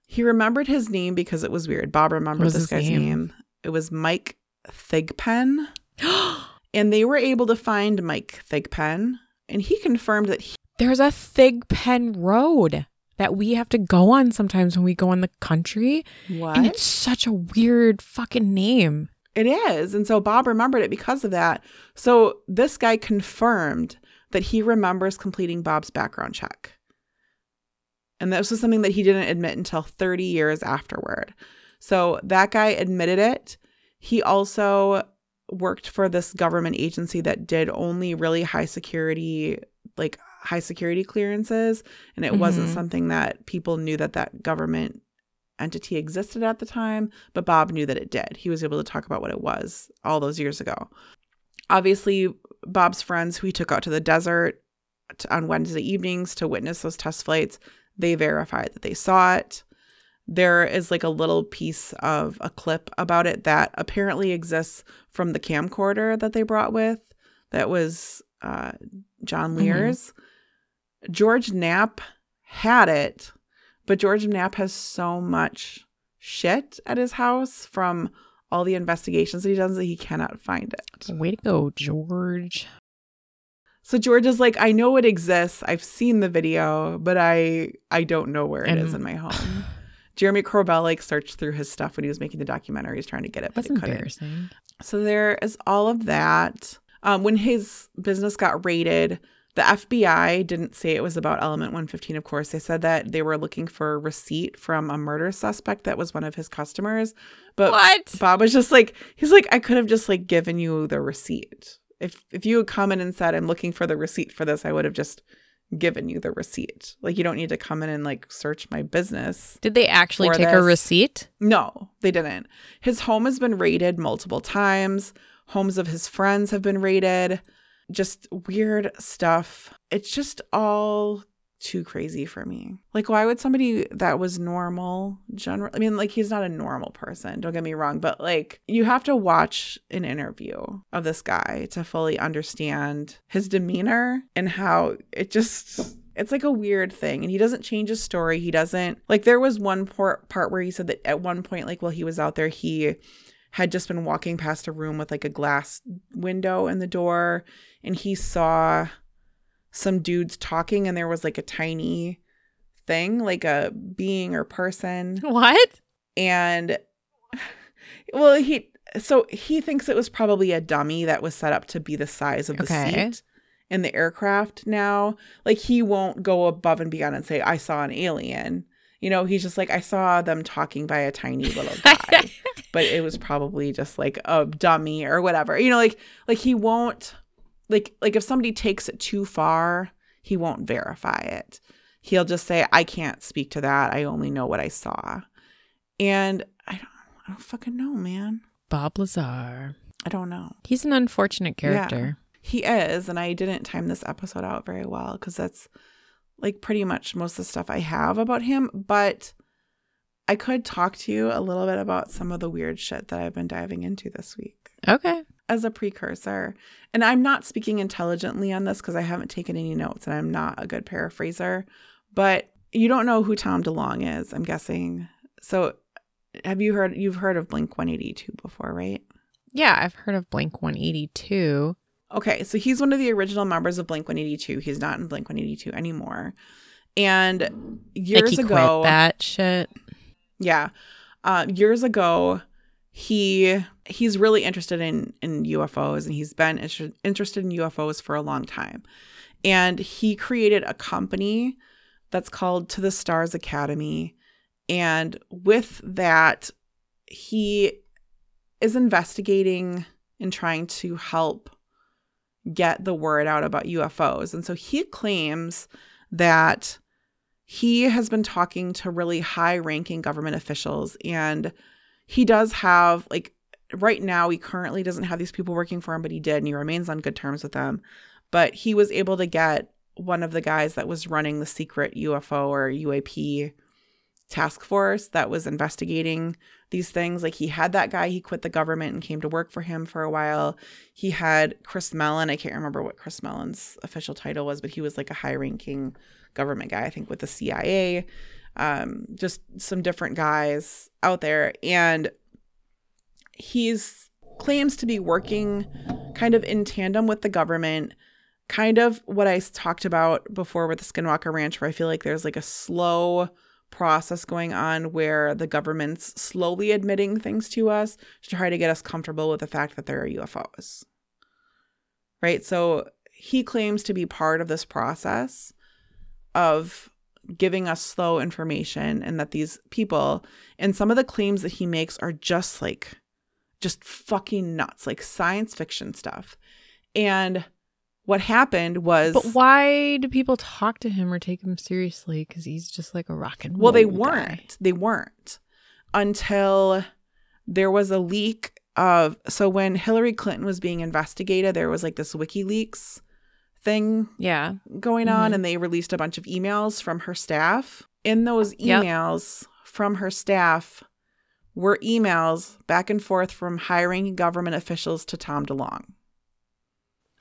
He remembered his name because it was weird. Bob remembered this guy's name? name? It was Mike Thigpen. and they were able to find Mike Thigpen, and he confirmed that he, there's a Thigpen Road that we have to go on sometimes when we go in the country. what? And it's such a weird fucking name. It is. And so Bob remembered it because of that. So this guy confirmed that he remembers completing Bob's background check. And this was something that he didn't admit until 30 years afterward. So that guy admitted it. He also worked for this government agency that did only really high security, like high security clearances. And it wasn't Mhm. something that people knew that that government entity existed at the time, but Bob knew that it did. He was able to talk about what it was all those years ago. Obviously, Bob's friends who he took out to the desert to, on Wednesday evenings to witness those test flights, they verified that they saw it. There is like a little piece of a clip about it that apparently exists from the camcorder that they brought with. That was uh, John Mhm. Lear's. George Knapp had it, but George Knapp has so much shit at his house from all the investigations that he does that he cannot find it. Way to go, George. So George is like, I know it exists. I've seen the video, but I I don't know where it is And- in my home. Jeremy Corbell like searched through his stuff when he was making the documentary. He's trying to get it, but That's he couldn't. embarrassing. So there is all of that. Um, when his business got raided, the FBI didn't say it was about Element 115, of course. They said that they were looking for a receipt from a murder suspect that was one of his customers. But What? Bob was just like, he's like, I could have just like given you the receipt. If if you had come in and said, I'm looking for the receipt for this, I would have just given you the receipt. Like you don't need to come in and like search my business. Did they actually take a receipt? No, they didn't. His home has been raided multiple times. Homes of his friends have been raided. Just weird stuff. It's just all too crazy for me. Like, why would somebody that was normal, general? I mean, like, he's not a normal person, don't get me wrong, but like, you have to watch an interview of this guy to fully understand his demeanor and how it just. It's like a weird thing. And he doesn't change his story. He doesn't, like, there was one part, where he said that at one point, like, while he was out there, he had just been walking past a room with like a glass window in the door and he saw some dudes talking and there was like a tiny thing like a being or person What? and well he so he thinks it was probably a dummy that was set up to be the size of the Okay. seat in the aircraft now like he won't go above and beyond and say i saw an alien you know he's just like i saw them talking by a tiny little guy but it was probably just like a dummy or whatever. You know like like he won't like like if somebody takes it too far he won't verify it. He'll just say i can't speak to that. I only know what i saw. And i don't i don't fucking know man. Bob Lazar. i don't know. He's an unfortunate character. Yeah, he is and i didn't time this episode out very well because that's like pretty much most of the stuff i have about him but i could talk to you a little bit about some of the weird shit that i've been diving into this week Okay. as a precursor. And I'm not speaking intelligently on this because I haven't taken any notes and I'm not a good paraphraser. But you don't know who Tom DeLonge is, I'm guessing. So have you heard you've heard of Blink 182 before, right? Yeah, I've heard of Blink 182. Okay, so he's one of the original members of Blink 182. He's not in Blink 182 anymore. And years like ago, that shit. Yeah. Uh, years ago, he he's really interested in in UFOs and he's been inter- interested in UFOs for a long time. And he created a company that's called To the Stars Academy. And with that, he is investigating and trying to help get the word out about UFOs. And so he claims that he has been talking to really high ranking government officials and he does have like right now he currently doesn't have these people working for him but he did and he remains on good terms with them but he was able to get one of the guys that was running the secret UFO or UAP task force that was investigating these things. Like he had that guy he quit the government and came to work for him for a while. He had Chris Mellon I can't remember what Chris Mellon's official title was but he was like a high ranking government guy I think with the CIA um, just some different guys out there. And he's claims to be working kind of in tandem with the government, kind of what I talked about before with the Skinwalker Ranch, where I feel like there's like a slow process going on where the government's slowly admitting things to us to try to get us comfortable with the fact that there are UFOs. Right? So he claims to be part of this process of giving us slow information and that these people and some of the claims that he makes are just like just fucking nuts like science fiction stuff and what happened was But why do people talk to him or take him seriously? Because he's just like a rock and roll. well they guy. weren't they weren't until there was a leak of so when hillary clinton was being investigated there was like this wikileaks thing Yeah. going on Mhm. and they released a bunch of emails from her staff. In those Yep. emails from her staff were emails back and forth from hiring government officials to Tom DeLonge.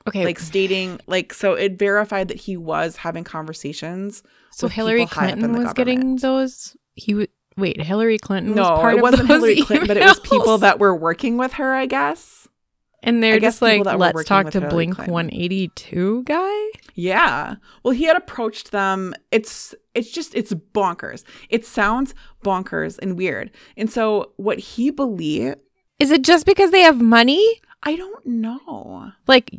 Okay. Like stating like so it verified that he was having conversations. so with Hillary people high up in Clinton was getting those. He would wait. Hillary Clinton No, was part it wasn't Hillary Clinton, but it was people that were working with her, I guess. And they're guess just like, people that were let's talk to Hillary Blink Clinton. 182 guy. Yeah. Well, he had approached them. It's it's just it's bonkers. It sounds bonkers and weird. And so what he believed, Is it just because they have money? I don't know. Like,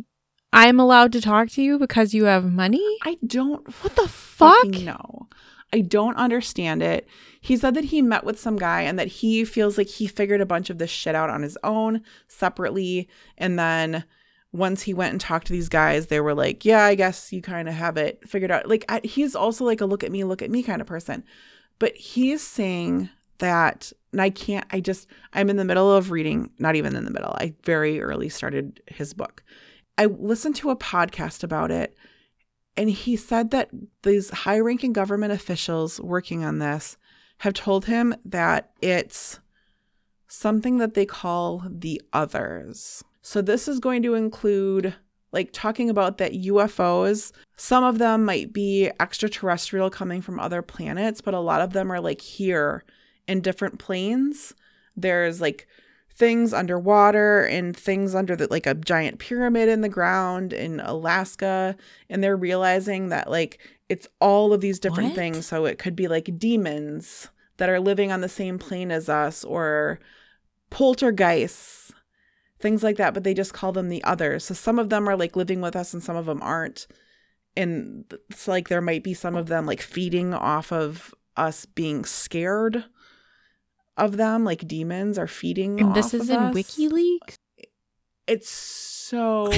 I'm allowed to talk to you because you have money? I don't What the fuck? No. I don't understand it. He said that he met with some guy and that he feels like he figured a bunch of this shit out on his own separately. And then once he went and talked to these guys, they were like, yeah, I guess you kind of have it figured out. Like, I, he's also like a look at me, look at me kind of person. But he's saying that, and I can't, I just, I'm in the middle of reading, not even in the middle. I very early started his book. I listened to a podcast about it And he said that these high ranking government officials working on this have told him that it's something that they call the others. So this is going to include like talking about that UFOs, some of them might be extraterrestrial coming from other planets, but a lot of them are like here in different planes. There's like things underwater and things under the like a giant pyramid in the ground in Alaska and they're realizing that like it's all of these different What? things. So it could be like demons that are living on the same plane as us or poltergeists things like that but they just call them the others. So some of them are like living with us and some of them aren't. And it's like there might be some of them like feeding off of us being scared of them like demons are feeding And this is in us. WikiLeaks. it's so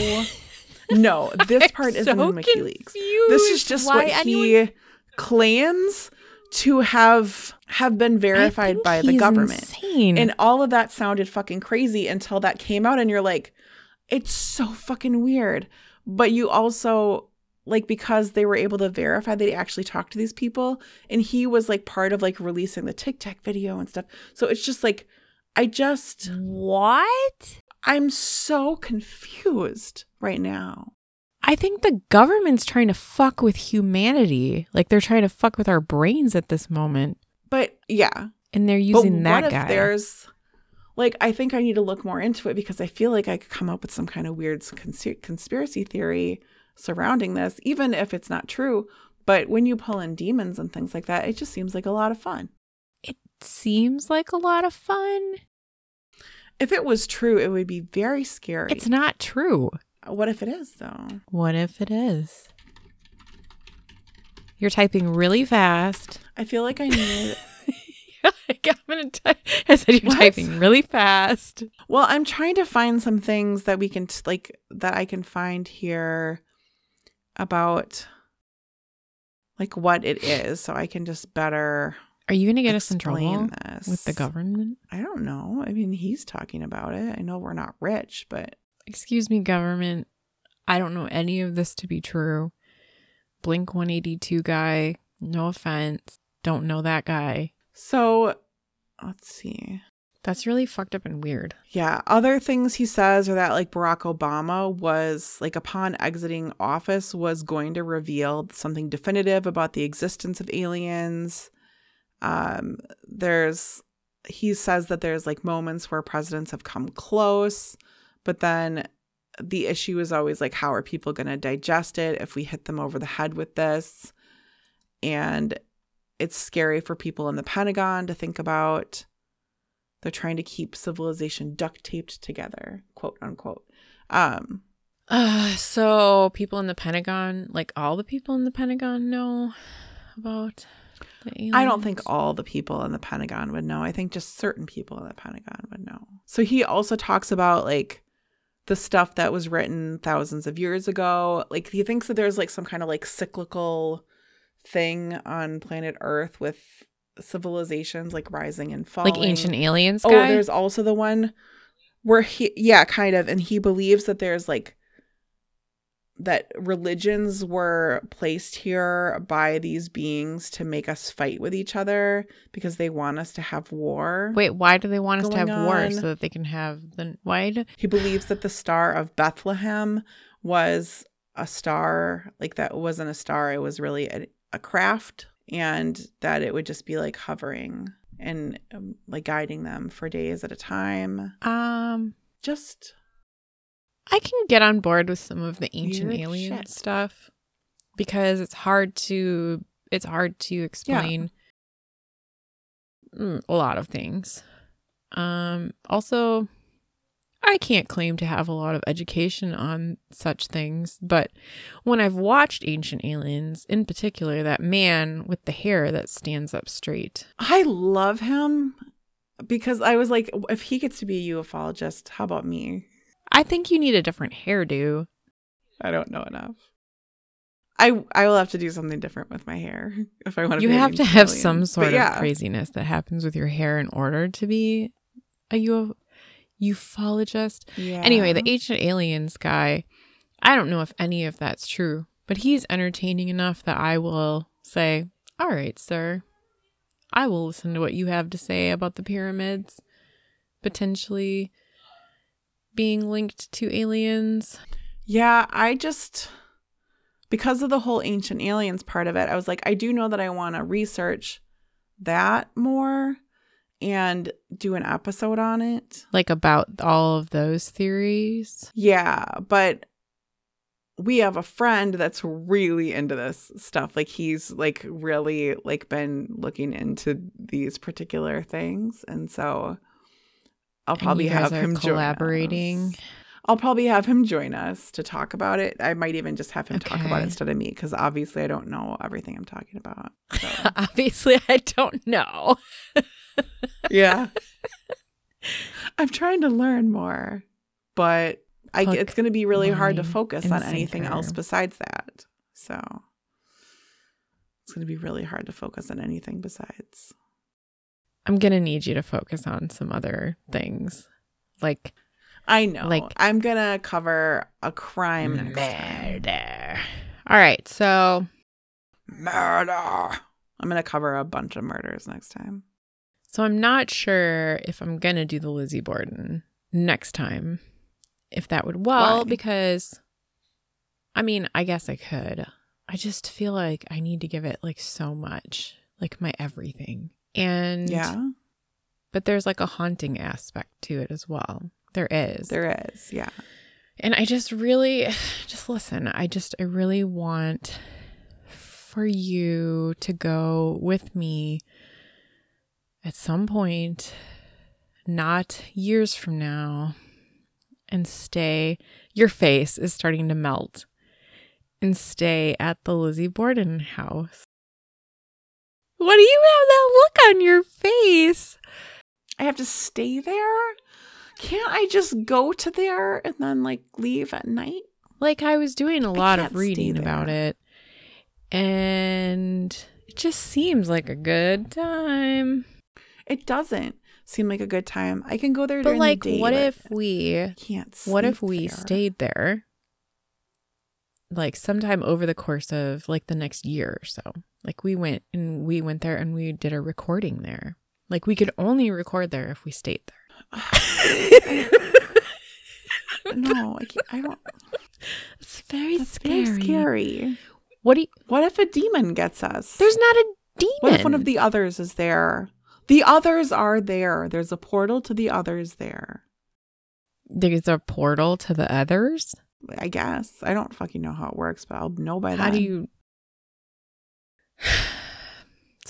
no this part isn't so in wikileaks this is just why what anyone- he claims to have have been verified by the government Insane. and all of that sounded fucking crazy until that came out and you're like it's so fucking weird but you also like because they were able to verify that he actually talked to these people and he was like part of like releasing the tic tac video and stuff so it's just like i just what? i'm so confused right now I think the government's trying to fuck with humanity. Like they're trying to fuck with our brains at this moment. but yeah And they're using that what guy. if there's like i think i need to look more into it because i feel like i could come up with some kind of weird cons- conspiracy theory surrounding this even if it's not true but when you pull in demons and things like that it just seems like a lot of fun it seems like a lot of fun. if it was true it would be very scary It's not true. what if it is though What if it is? You're typing really fast. i feel like i need Like, I'm gonna ty- I said you're What? typing really fast. well i'm trying to find some things that we can t- like that i can find here about like what it is so i can just better Are you gonna get us in trouble this with the government? I don't know. I mean, he's talking about it. I know we're not rich, but Excuse me, government. I don't know any of this to be true. Blink 182 guy, no offense. Don't know that guy. so let's see. That's really fucked up and weird. Yeah, other things he says are that like Barack Obama was like upon exiting office was going to reveal something definitive about the existence of aliens. Um there's he says that there's like moments where presidents have come close, but then the issue is always like how are people going to digest it if we hit them over the head with this? And it's scary for people in the Pentagon to think about. They're trying to keep civilization duct taped together, quote unquote. Um, Uh, so people in the Pentagon, like all the people in the Pentagon know about the? I don't think all the people in the Pentagon would know. I think just certain people in the Pentagon would know. So he also talks about like the stuff that was written thousands of years ago. Like he thinks that there's like some kind of like cyclical thing on planet Earth with civilizations like rising and falling. like ancient aliens Oh, there's also the one where he, yeah, kind of, and he believes that there's like that religions were placed here by these beings to make us fight with each other because they want us to have war. Wait, why do they want us to have going war so that they can have the why? do- He believes that the star of Bethlehem was a star, like that wasn't a star, it was really a, a craft, and that it would just be like hovering and um, like guiding them for days at a time. Um, Just I can get on board with some of the ancient alien shit. stuff because it's hard to it's hard to explain mm, a lot of things. Um also I can't claim to have a lot of education on such things, but when I've watched Ancient Aliens, in particular that man with the hair that stands up straight. I love him because I was like, if he gets to be a ufologist, how about me? I think you need a different hairdo. I don't know enough. I I will have to do something different with my hair if I want to. You have to have some But sort yeah. of craziness that happens with your hair in order to be a ufo- ufologist. Yeah. Anyway, the ancient aliens guy, I don't know if any of that's true. But he's entertaining enough that I will say, All right, sir. I will listen to what you have to say about the pyramids potentially being linked to aliens. Yeah, I just because of the whole ancient aliens part of it, I was like, I do know that I want to research that more and do an episode on it. Like about all of those theories. Yeah, but we have a friend that's really into this stuff. Like he's like really like been looking into these particular things and so I'll probably have him join collaborating. I'll probably have him join us to talk about it. I might even just have him talk about it instead of me because obviously I don't know everything I'm talking about. So, Obviously, I don't know. yeah. I'm trying to learn more, but I, it's going to be really hard to focus on anything else besides that. So it's going to be really hard to focus on anything besides. I'm going to need you to focus on some other things like I know. Like- I'm going to cover a crime next time. murder. All right. So, Murder. I'm going to cover a bunch of murders next time. so I'm not sure if I'm going to do the Lizzie Borden next time. If that would, well, Why? because I mean, I guess I could. I just feel like I need to give it like so much, like my everything. And Yeah, but there's like a haunting aspect to it as well. There is. there is. Yeah. And I just really, just listen, I just, I really want for you to go with me at some point, not years from now, and stay. Your face is starting to melt and stay at the Lizzie Borden house. What do you have that look on your face? I have to stay there? Can't I just go to there and then like leave at night? like I was doing a lot of reading about it and it just seems like a good time. It doesn't seem like a good time. I can go there But during like the day. what if we can't what if we there. stayed there like sometime over the course of like the next year or so. Like we went and we went there and we did a recording there. Like we could only record there if we stayed there. No, I, can't, I don't. It's very That's scary. very scary. What do you What if a demon gets us? There's not a demon. What if one of the others is there? The others are there. There's a portal to the others there. There's a portal to the others? I guess. I don't fucking know how it works, but I'll know by that. How then. do you?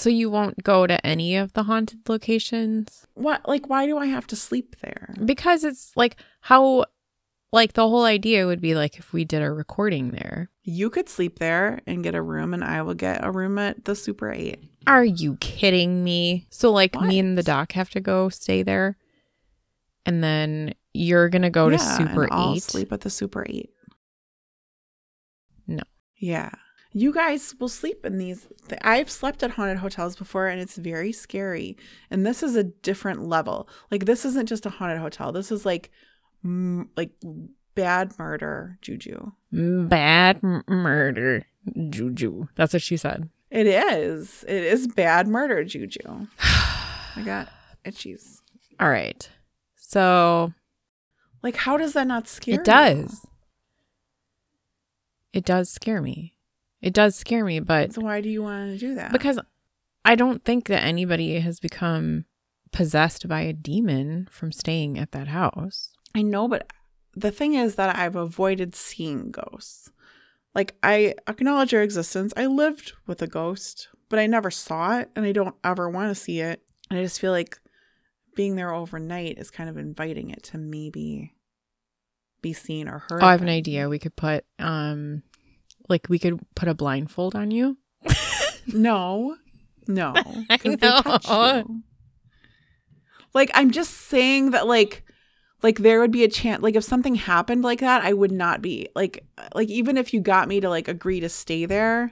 So you won't go to any of the haunted locations What? Like, why do I have to sleep there? because it's like how, like the whole idea would be like if we did a recording there. You could sleep there and get a room, and I will get a room at the Super 8. Are you kidding me? So like me and the doc have to go stay there, and then you're gonna go to Super and I'll Eight. sleep at the Super 8. No. Yeah. You guys will sleep in these. th- I've slept at haunted hotels before and it's very scary. And this is a different level. Like this isn't just a haunted hotel. This is like m- like bad murder juju. Bad m- murder, juju. That's what she said. It is. It is bad murder juju. I got itchies. All right. So Like how does that not scare you? it you? does. It does scare me. It does scare me, but So why do you want to do that? because I don't think that anybody has become possessed by a demon from staying at that house. I know, but the thing is that I've avoided seeing ghosts. Like, I acknowledge their existence. I lived with a ghost, but I never saw it, and I don't ever want to see it. And I just feel like being there overnight is kind of inviting it to maybe be seen or heard. Oh, I have an idea. We could put um like we could put a blindfold on you. No, no. I 'cause they touch know. Like, I'm just saying that, like, like there would be a chance like if something happened like that i would not be like like even if you got me to like agree to stay there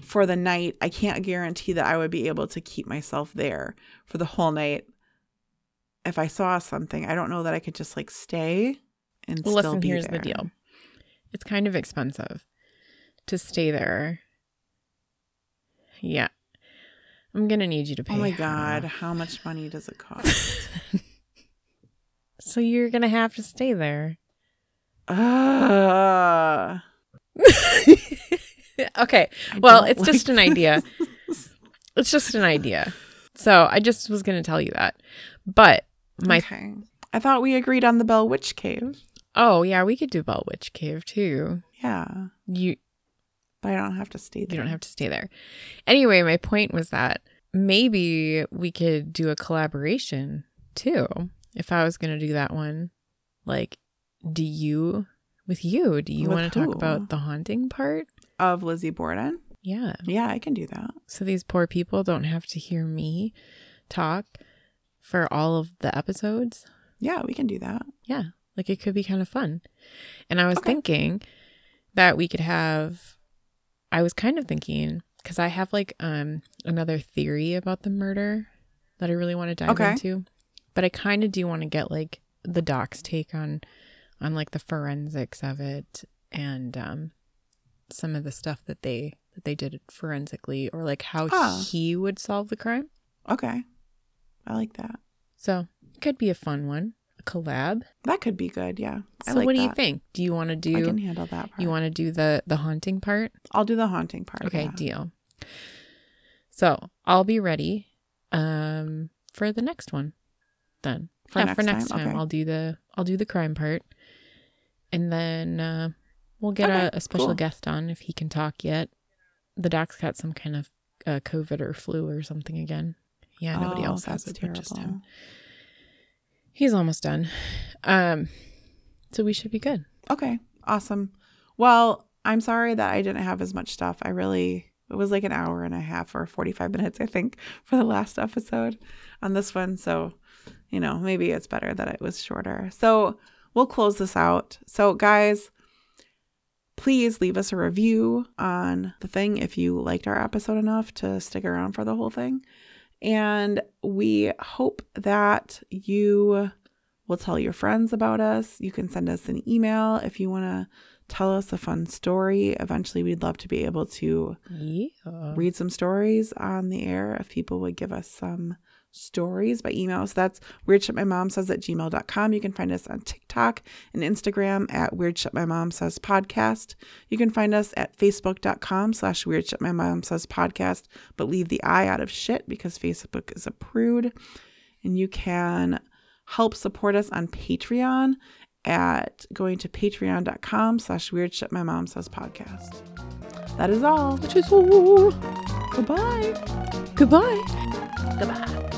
for the night i can't guarantee that i would be able to keep myself there for the whole night if i saw something i don't know that i could just like stay and Well, still listen, be here's there. the deal. It's kind of expensive. to stay there. Yeah. I'm going to need you to pay. Oh my god, how much money does it cost? So you're going to have to stay there. uh, okay. Well, it's just like an idea. It's just an idea. So I just was going to tell you that. But my okay. I thought we agreed on the Bell Witch Cave. Oh yeah, we could do Bell Witch Cave too. Yeah, You but I don't have to stay there. you don't have to stay there. Anyway, my point was that maybe we could do a collaboration too. If I was going to do that one, like, do you with you? Do you want to talk about the haunting part? of Lizzie Borden. Yeah. Yeah, I can do that. So these poor people don't have to hear me talk for all of the episodes. Yeah, we can do that. Yeah, like it could be kind of fun. And I was Okay. thinking that we could have I was kind of thinking cuz I have like um another theory about the murder that I really want to dive Okay. into. But I kind of do want to get like the doc's take on on like the forensics of it and um some of the stuff that they that they did forensically or like how Ah. he would solve the crime. Okay. I like that. So, it could be a fun one, a collab. That could be good. Yeah. I So like what do you think? Do you want to do I can handle that part. you want to do the the haunting part? I'll do the haunting part. Okay, yeah. deal. So, I'll be ready um for the next one. Then. For yeah, next for next time? time, Okay. I'll do the I'll do the crime part. And then uh we'll get Okay, a, a special cool. guest on if he can talk yet. The doc's got some kind of uh, COVID or flu or something again. Yeah, nobody Oh, else has it, but just him. He's almost done. Um, so we should be good. Okay. Awesome. Well, I'm sorry that I didn't have as much stuff. I really it was like an hour and a half or 45 minutes, I think, for the last episode on this one. So, you know, maybe it's better that it was shorter. So, we'll close this out. So, guys, please leave us a review on the thing if you liked our episode enough to stick around for the whole thing. And we hope that you will tell your friends about us. You can send us an email if you want to tell us a fun story. Eventually, we'd love to be able to Yeah. read some stories on the air if people would give us some stories by email. So that's weird shit my mom says at gmail.com. You can find us on TikTok and Instagram at weird shit my mom says podcast. You can find us at facebook.com slash weird shit my mom says podcast, but leave the I out of shit because Facebook is a prude. And you can help support us on Patreon at going to patreon.com slash weird shit my mom says podcast. That is all. Which is all. Goodbye. Goodbye. Goodbye.